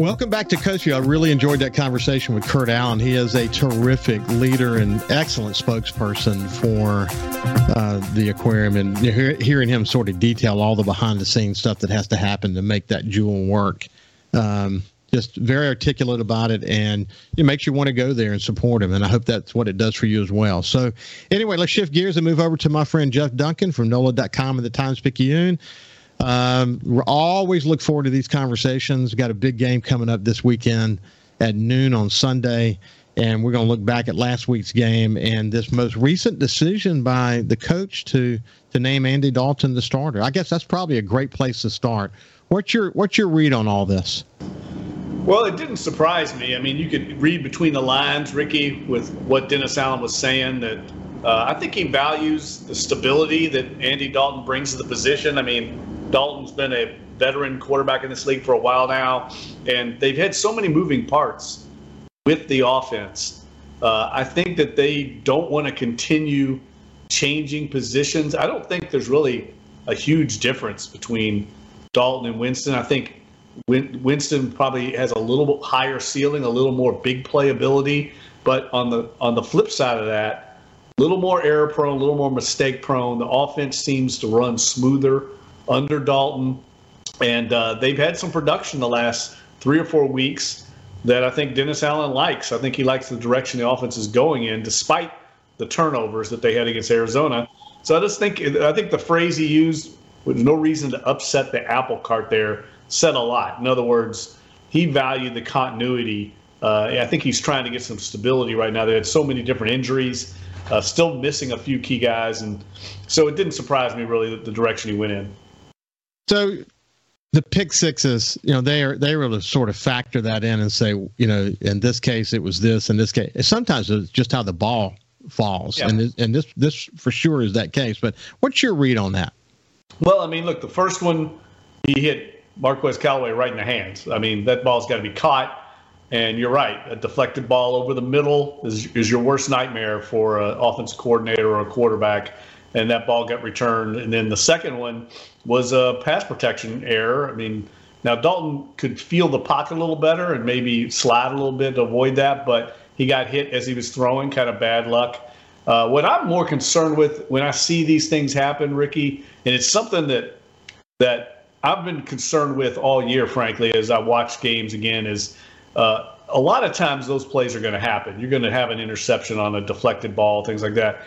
Welcome back to Coast View. I really enjoyed that conversation with Kurt Allen. He is a terrific leader and excellent spokesperson for uh, the aquarium, and hearing him sort of detail all the behind the scenes stuff that has to happen to make that jewel work. Um, just very articulate about it, and it makes you want to go there and support him. And I hope that's what it does for you as well. So, anyway, let's shift gears and move over to my friend Jeff Duncan from NOLA.com and the Times Picayune. Um, we always look forward to these conversations. We've got a big game coming up this weekend at noon on Sunday, and we're going to look back at last week's game and this most recent decision by the coach to to name Andy Dalton the starter. I guess that's probably a great place to start. What's your what's your read on all this? Well, it didn't surprise me. I mean, you could read between the lines, Ricky, with what Dennis Allen was saying that uh, I think he values the stability that Andy Dalton brings to the position. I mean, Dalton's been a veteran quarterback in this league for a while now, and they've had so many moving parts with the offense. Uh, I think that they don't want to continue changing positions. I don't think there's really a huge difference between Dalton and Winston. I think Win- Winston probably has a little higher ceiling, a little more big playability, but on the on the flip side of that, a little more error prone, a little more mistake prone. The offense seems to run smoother under Dalton, and uh, they've had some production the last three or four weeks that I think Dennis Allen likes. I think he likes the direction the offense is going in, despite the turnovers that they had against Arizona. So I just think I think the phrase he used with no reason to upset the apple cart there said a lot. In other words, he valued the continuity. Uh, I think he's trying to get some stability right now. They had so many different injuries, uh, still missing a few key guys, and so it didn't surprise me really that the direction he went in. So the pick sixes, you know, they are they were able to sort of factor that in and say, you know, in this case it was this, in this case, sometimes it's just how the ball falls, yeah. and this, and this this for sure is that case. But what's your read on that? Well, I mean, look, the first one he hit Marquez Callaway right in the hands. I mean, that ball's got to be caught. And you're right, a deflected ball over the middle is, is your worst nightmare for an offense coordinator or a quarterback and that ball got returned. And then the second one was a pass protection error. I mean, now Dalton could feel the pocket a little better and maybe slide a little bit to avoid that, but he got hit as he was throwing, kind of bad luck. Uh, what I'm more concerned with when I see these things happen, Ricky, and it's something that that I've been concerned with all year, frankly, as I watch games again, is uh, a lot of times those plays are going to happen. You're going to have an interception on a deflected ball, things like that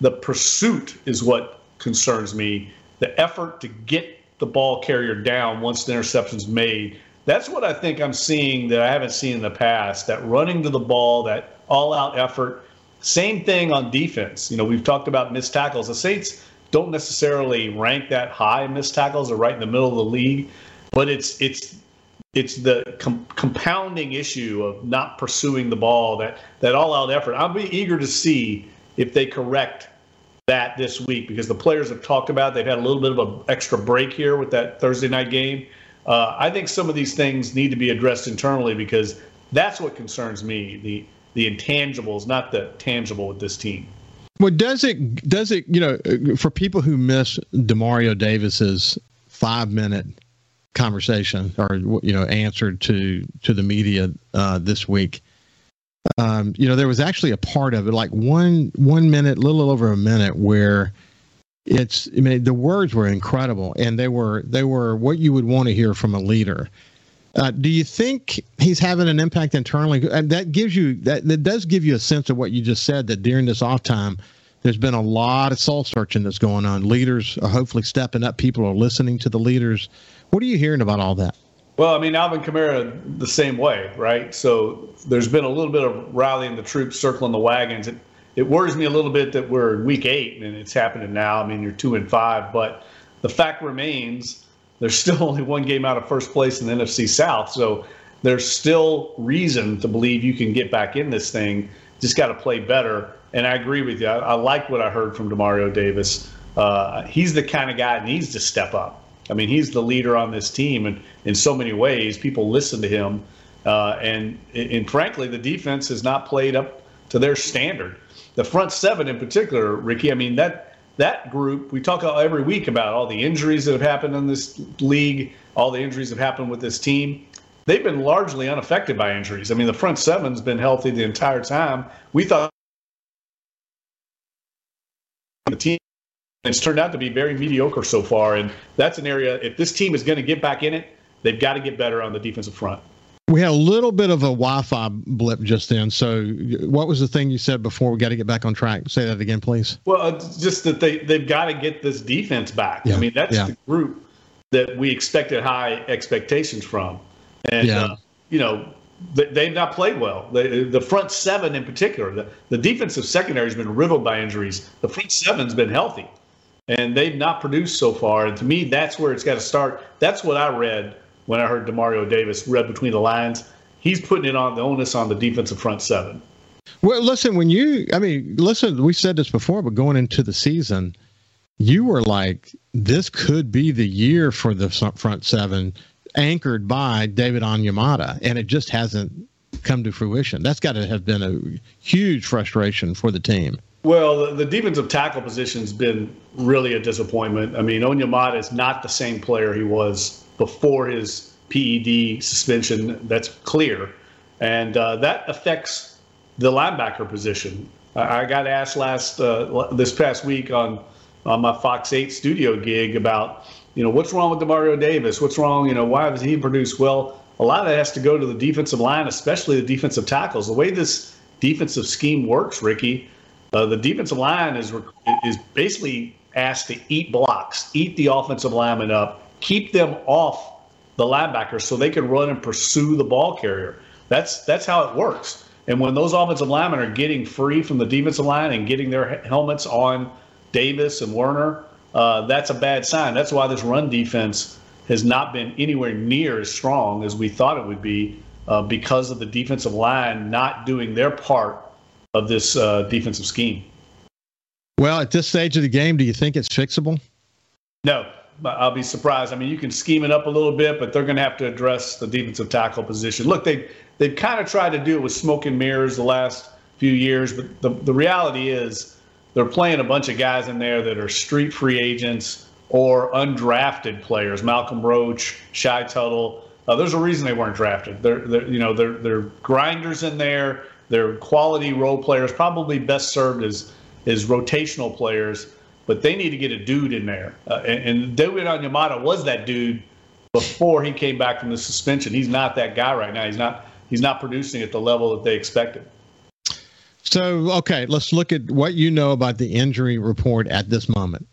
the pursuit is what concerns me. The effort to get the ball carrier down once the interception's made. That's what I think I'm seeing that I haven't seen in the past. That running to the ball, that all-out effort. Same thing on defense. You know, we've talked about missed tackles. The Saints don't necessarily rank that high in missed tackles. They're right in the middle of the league, but it's it's it's the com- compounding issue of not pursuing the ball. That that all-out effort. I'll be eager to see if they correct that this week because the players have talked about it. they've had a little bit of an extra break here with that Thursday night game. Uh, I think some of these things need to be addressed internally because that's what concerns me the the intangibles, not the tangible with this team. Well, does it does it you know for people who miss Demario Davis's five minute conversation or you know answer to to the media uh, this week? Um, you know, there was actually a part of it, like one one minute, little over a minute, where it's. I mean, the words were incredible, and they were they were what you would want to hear from a leader. Uh, do you think he's having an impact internally? And that gives you that that does give you a sense of what you just said. That during this off time, there's been a lot of soul searching that's going on. Leaders are hopefully stepping up. People are listening to the leaders. What are you hearing about all that? Well, I mean, Alvin Kamara the same way, right? So there's been a little bit of rallying the troops, circling the wagons. It, it worries me a little bit that we're in week eight and it's happening now. I mean, you're two and five, but the fact remains there's still only one game out of first place in the NFC South. So there's still reason to believe you can get back in this thing. Just got to play better. And I agree with you. I, I like what I heard from Demario Davis. uh, he's the kind of guy that needs to step up. I mean, he's the leader on this team, and in so many ways, people listen to him. Uh, and and frankly, the defense has not played up to their standard. The front seven, in particular, Ricky. I mean that that group. We talk every week about all the injuries that have happened in this league, all the injuries that have happened with this team. They've been largely unaffected by injuries. I mean, the front seven's been healthy the entire time. We thought the team it's turned out to be very mediocre so far. And that's an area, if this team is going to get back in it, they've got to get better on the defensive front. We had a little bit of a Wi Fi blip just then. So, what was the thing you said before we got to get back on track? Say that again, please. Well, uh, just that they, they've got to get this defense back. Yeah. I mean, that's yeah. the group that we expected high expectations from. And, yeah. uh, you know, they've not played well. the front seven in particular, the, the defensive secondary has been riddled by injuries. The front seven's been healthy and they've not produced so far. And to me, that's where it's got to start. That's what I read when I heard Demario Davis read between the lines. He's putting it on the onus on the defensive front seven. Well, listen, when you, I mean, listen, we said this before, but going into the season, you were like, this could be the year for the front seven, anchored by David Onyemata, and it just hasn't come to fruition. That's got to have been a huge frustration for the team. Well, the, defensive tackle position has been really a disappointment. I mean, Onyemata is not the same player he was before his PED suspension. That's clear, and uh, that affects the linebacker position. I, I got asked last uh, this past week on on my Fox 8 studio gig about you know what's wrong with Demario Davis? What's wrong? You know why has he produced well? A lot of that has to go to the defensive line, especially the defensive tackles. The way this defensive scheme works, Ricky uh, the defensive line is is basically asked to eat blocks, eat the offensive lineman up, keep them off the linebackers so they can run and pursue the ball carrier. That's that's how it works. And when those offensive linemen are getting free from the defensive line and getting their helmets on Davis and Werner, uh, that's a bad sign. That's why this run defense has not been anywhere near as strong as we thought it would be uh, because of the defensive line not doing their part of this uh, defensive scheme. Well, at this stage of the game, do you think it's fixable? No, I'll be surprised. I mean, you can scheme it up a little bit, but they're going to have to address the defensive tackle position. Look, they they've kind of tried to do it with smoke and mirrors the last few years, but the the reality is they're playing a bunch of guys in there that are street free agents or undrafted players. Malcolm Roach, Shy Tuttle. Uh, there's a reason they weren't drafted. They're, they're you know they're they're grinders in there. They're quality role players, probably best served as as rotational players, but they need to get a dude in there. Uh, and, and David Onyemata was that dude before he came back from the suspension. He's not that guy right now. He's not he's not producing at the level that they expected. So, okay, let's look at what you know about the injury report at this moment.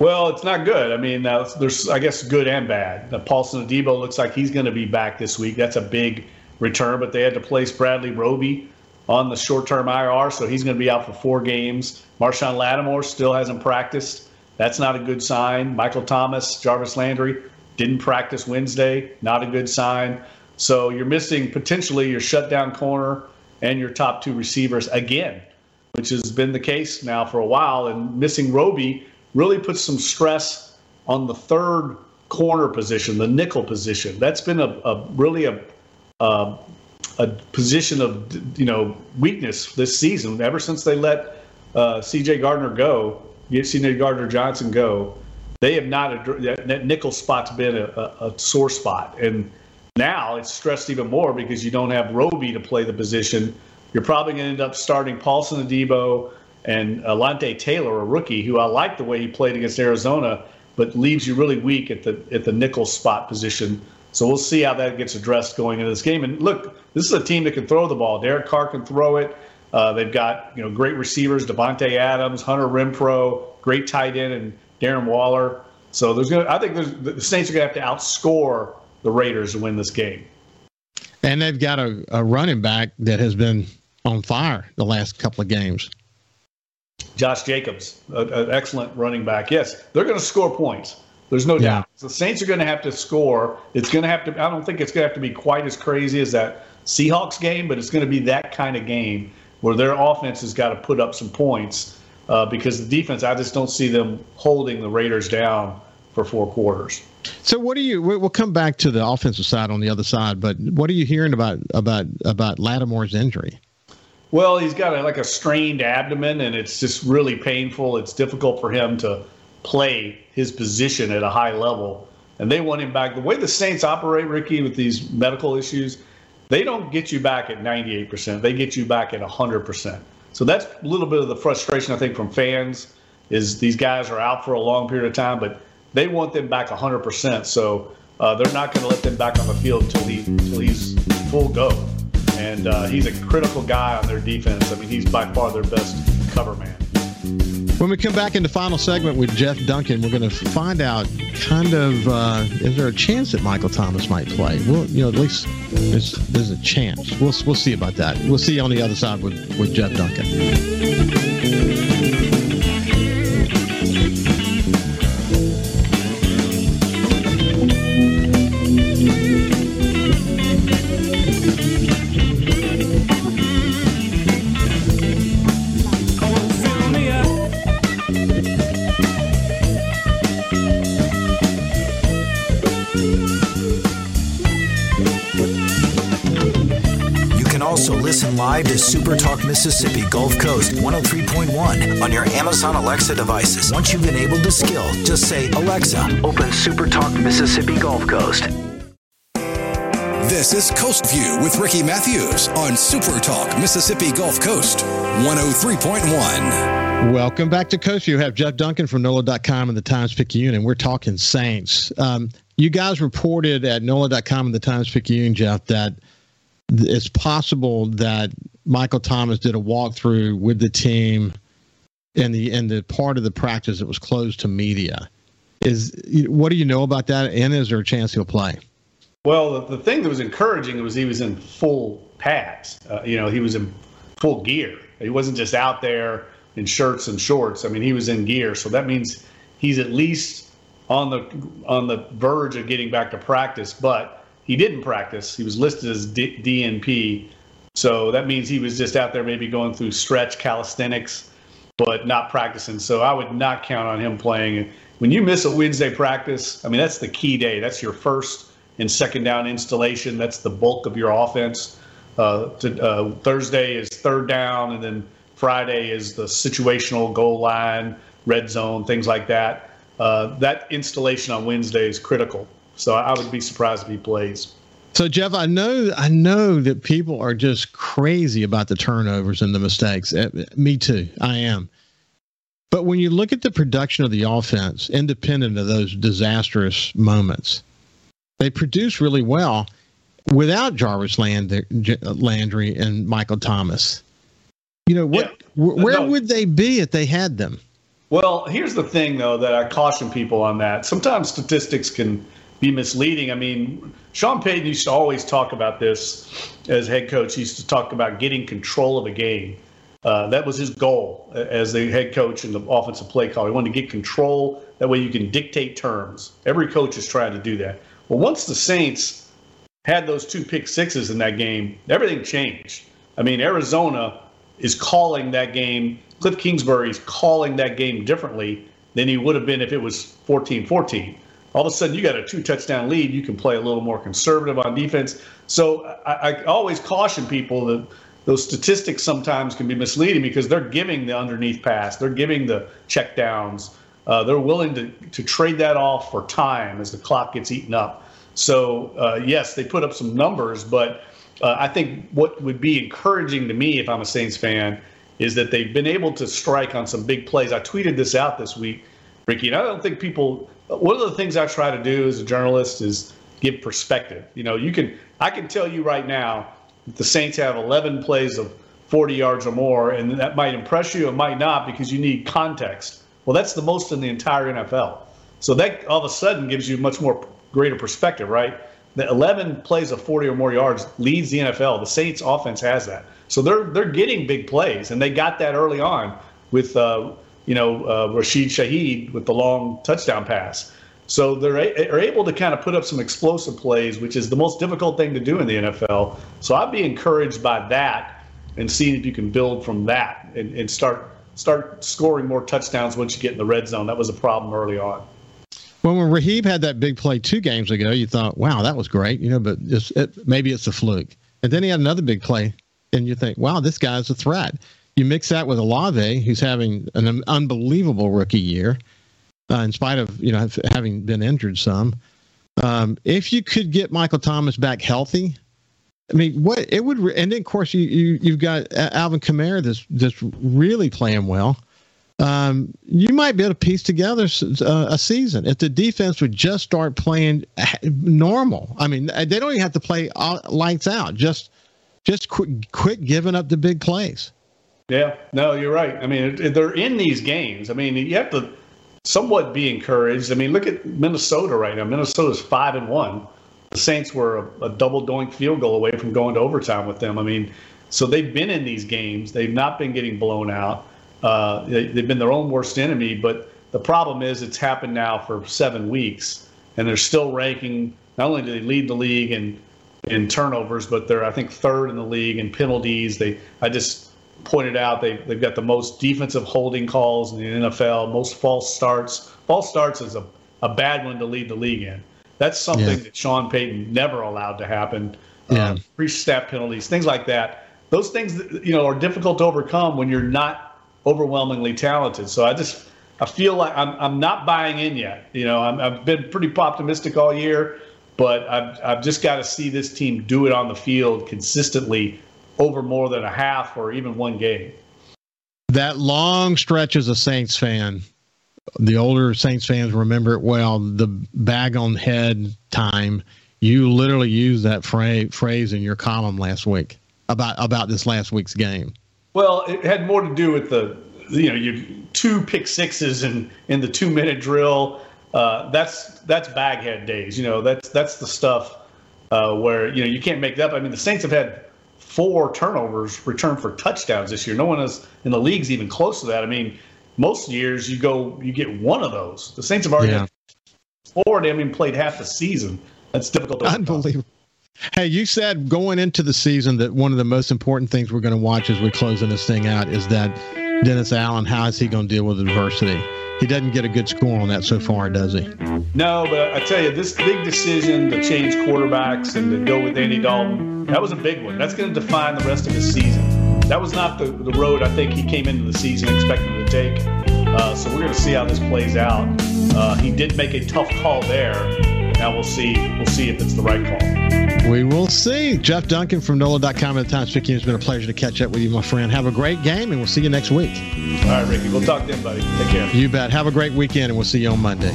Well, it's not good. I mean, uh, there's, I guess, good and bad. Uh, Paulson Adebo looks like he's going to be back this week. That's a big return, but they had to place Bradley Roby on the short-term IR, so he's going to be out for four games. Marshon Lattimore still hasn't practiced. That's not a good sign. Michael Thomas, Jarvis Landry didn't practice Wednesday. Not a good sign. So you're missing potentially your shutdown corner and your top two receivers again, which has been the case now for a while. And missing Roby really puts some stress on the third corner position, the nickel position. That's been a, a really a uh, a position of you know weakness this season. Ever since they let uh, C.J. Gardner go, C.J. Gardner Johnson go, they have not that nickel spot's been a, a, sore spot, and now it's stressed even more because you don't have Roby to play the position. You're probably going to end up starting Paulson Adebo and Alontae Taylor, a rookie who I like the way he played against Arizona, but leaves you really weak at the at the nickel spot position. So we'll see how that gets addressed going into this game. And look, this is a team that can throw the ball. Derek Carr can throw it. Uh, they've got you know great receivers, Davante Adams, Hunter Renfrow, great tight end, and Darren Waller. So there's going. I think the Saints are going to have to outscore the Raiders to win this game. And they've got a, a running back that has been on fire the last couple of games. Josh Jacobs, an excellent running back. Yes, they're going to score points. There's no yeah. doubt. The Saints are going to have to score. It's going to have to. I don't think it's going to have to be quite as crazy as that Seahawks game, but it's going to be that kind of game where their offense has got to put up some points. uh, because the defense, I just don't see them holding the Raiders down for four quarters. So, what do you? We'll come back to the offensive side on the other side, but what are you hearing about about about Lattimore's injury? Well, he's got a, like a strained abdomen, and it's just really painful. It's difficult for him to play his position at a high level, and they want him back. The way the Saints operate, Ricky, with these medical issues, they don't get you back at 98%. They get you back at 100%. So that's a little bit of the frustration I think from fans is these guys are out for a long period of time, but they want them back 100%. So uh, they're not going to let them back on the field until he until he's full go. And uh, he's a critical guy on their defense. I mean, he's by far their best cover man. When we come back in the final segment with Jeff Duncan, we're going to find out kind of uh, is there a chance that Michael Thomas might play? Well, you know, at least there's, there's a chance. We'll we'll see about that. We'll see you on the other side with with Jeff Duncan. Listen live to Super Talk Mississippi Gulf Coast 103.1 on your Amazon Alexa devices. Once you've enabled the skill, just say, Alexa, open Super Talk Mississippi Gulf Coast. This is Coast View with Ricky Matthews on Super Talk Mississippi Gulf Coast 103.1. Welcome back to Coast View. We have Jeff Duncan from NOLA.com and the Times Picayune, and we're talking Saints. Um, you guys reported at NOLA.com and the Times Picayune, Jeff, that – it's possible that Michael Thomas did a walkthrough with the team and the in the part of the practice that was closed to media. Is what do you know about that? And is there a chance he'll play? Well, the, the thing that was encouraging was he was in full pads. Uh, you know, he was in full gear. He wasn't just out there in shirts and shorts. I mean, he was in gear, so that means he's at least on the on the verge of getting back to practice. But he didn't practice. He was listed as D- DNP. So that means he was just out there maybe going through stretch calisthenics, but not practicing. So I would not count on him playing. When you miss a Wednesday practice, I mean, that's the key day. That's your first and second down installation. That's the bulk of your offense. Uh, to, uh, Thursday is third down, and then Friday is the situational goal line, red zone, things like that. Uh, that installation on Wednesday is critical. So I would be surprised if he plays. So Jeff, I know I know that people are just crazy about the turnovers and the mistakes. Eh, me too. I am. But when you look at the production of the offense, independent of those disastrous moments, they produce really well without Jarvis Landry and Michael Thomas. You know what? Yeah. Where no. would they be if they had them? Well, here's the thing, though, that I caution people on that. Sometimes statistics can be misleading. I mean, Sean Payton used to always talk about this as head coach. He used to talk about getting control of a game. Uh, that was his goal as the head coach and the offensive play call. He wanted to get control. That way you can dictate terms. Every coach is trying to do that. Well, once the Saints had those two pick sixes in that game, everything changed. I mean, Arizona is calling that game. Cliff Kingsbury is calling that game differently than he would have been if it was 14 14 all of a sudden you got a two touchdown lead. You can play a little more conservative on defense. So I, I, always caution people that those statistics sometimes can be misleading because they're giving the underneath pass, they're giving the check downs. Uh, they're willing to, to trade that off for time as the clock gets eaten up. So, uh, yes, they put up some numbers, but uh, I think what would be encouraging to me if I'm a Saints fan is that they've been able to strike on some big plays. I tweeted this out this week, Ricky, and I don't think people one of the things I try to do as a journalist is give perspective. You know, you can I can tell you right now that the Saints have 11 plays of 40 yards or more, and that might impress you, it might not, because you need context. Well, that's the most in the entire NFL. So that all of a sudden gives you much more greater perspective, right? The 11 plays of 40 or more yards leads the NFL. The Saints offense has that. So they're they're getting big plays, and they got that early on with uh, you know, uh, Rashid Shaheed with the long touchdown pass. So they're a- are able to kind of put up some explosive plays, which is the most difficult thing to do in the NFL. So I'd be encouraged by that and seeing if you can build from that and, and start start scoring more touchdowns once you get in the red zone. That was a problem early on. Well, when Raheem had that big play two games ago, you thought, "Wow, that was great," you know. But it's, it, maybe it's a fluke. And then he had another big play, and you think, "Wow, this guy's a threat." You mix that with Olave, who's having an unbelievable rookie year, uh, in spite of you know having been injured some. Um, if you could get Michael Thomas back healthy, I mean, what it would, and then of course you you you've got Alvin Kamara that's that's really playing well. Um, you might be able to piece together uh, a season if the defense would just start playing normal. I mean, they don't even have to play lights out. Just just quit quit giving up the big plays. Yeah, no, you're right. I mean, they're in these games. I mean, you have to somewhat be encouraged. I mean, look at Minnesota right now. Minnesota's five and one. The Saints were a, a double doink field goal away from going to overtime with them. I mean, so they've been in these games. They've not been getting blown out. Uh, they, have been their own worst enemy. But the problem is, it's happened now for seven weeks, and they're still ranking. Not only do they lead the league in in turnovers, but they're I think third in the league in penalties. They I just pointed out they they've got the most defensive holding calls in the NFL, most false starts. False starts is a, a bad one to lead the league in. That's something yeah. that Sean Payton never allowed to happen. Yeah. Um, pre-snap penalties, things like that. Those things, you know, are difficult to overcome when you're not overwhelmingly talented. So I just, I feel like I'm, I'm not buying in yet. You know, i have been pretty optimistic all year, but I've, I've just got to see this team do it on the field consistently over more than a half or even one game. That long stretch as a Saints fan, the older Saints fans remember it well. The bag on head time. You literally used that phrase phrase in your column last week about about this last week's game. Well, it had more to do with the you know you two pick sixes in in the two minute drill. Uh, that's that's baghead days. You know that's that's the stuff uh, where you know you can't make that up. I mean the Saints have had four turnovers returned for touchdowns this year. No one is in the league's even close to that. I mean, most years you go you get one of those. The Saints have already yeah. four. They haven't played half the season. That's difficult. To Unbelievable. Hey, you said going into the season that one of the most important things we're going to watch as we're closing this thing out is that Dennis Allen. How is he going to deal with adversity? He doesn't get a good score on that so far, does he? No, but I tell you, this big decision to change quarterbacks and to go with Andy Dalton that was a big one. That's going to define the rest of his season. That was not the, the road I think he came into the season expecting to take. Uh, so we're going to see how this plays out. Uh, he did make a tough call there. Now we'll see. We'll see if it's the right call. We will see. Jeff Duncan from NOLA.com at the Times Picayune. It's been a pleasure to catch up with you, my friend. Have a great game, and we'll see you next week. All right, Ricky. We'll talk then, buddy. Take care. You bet. Have a great weekend, and we'll see you on Monday.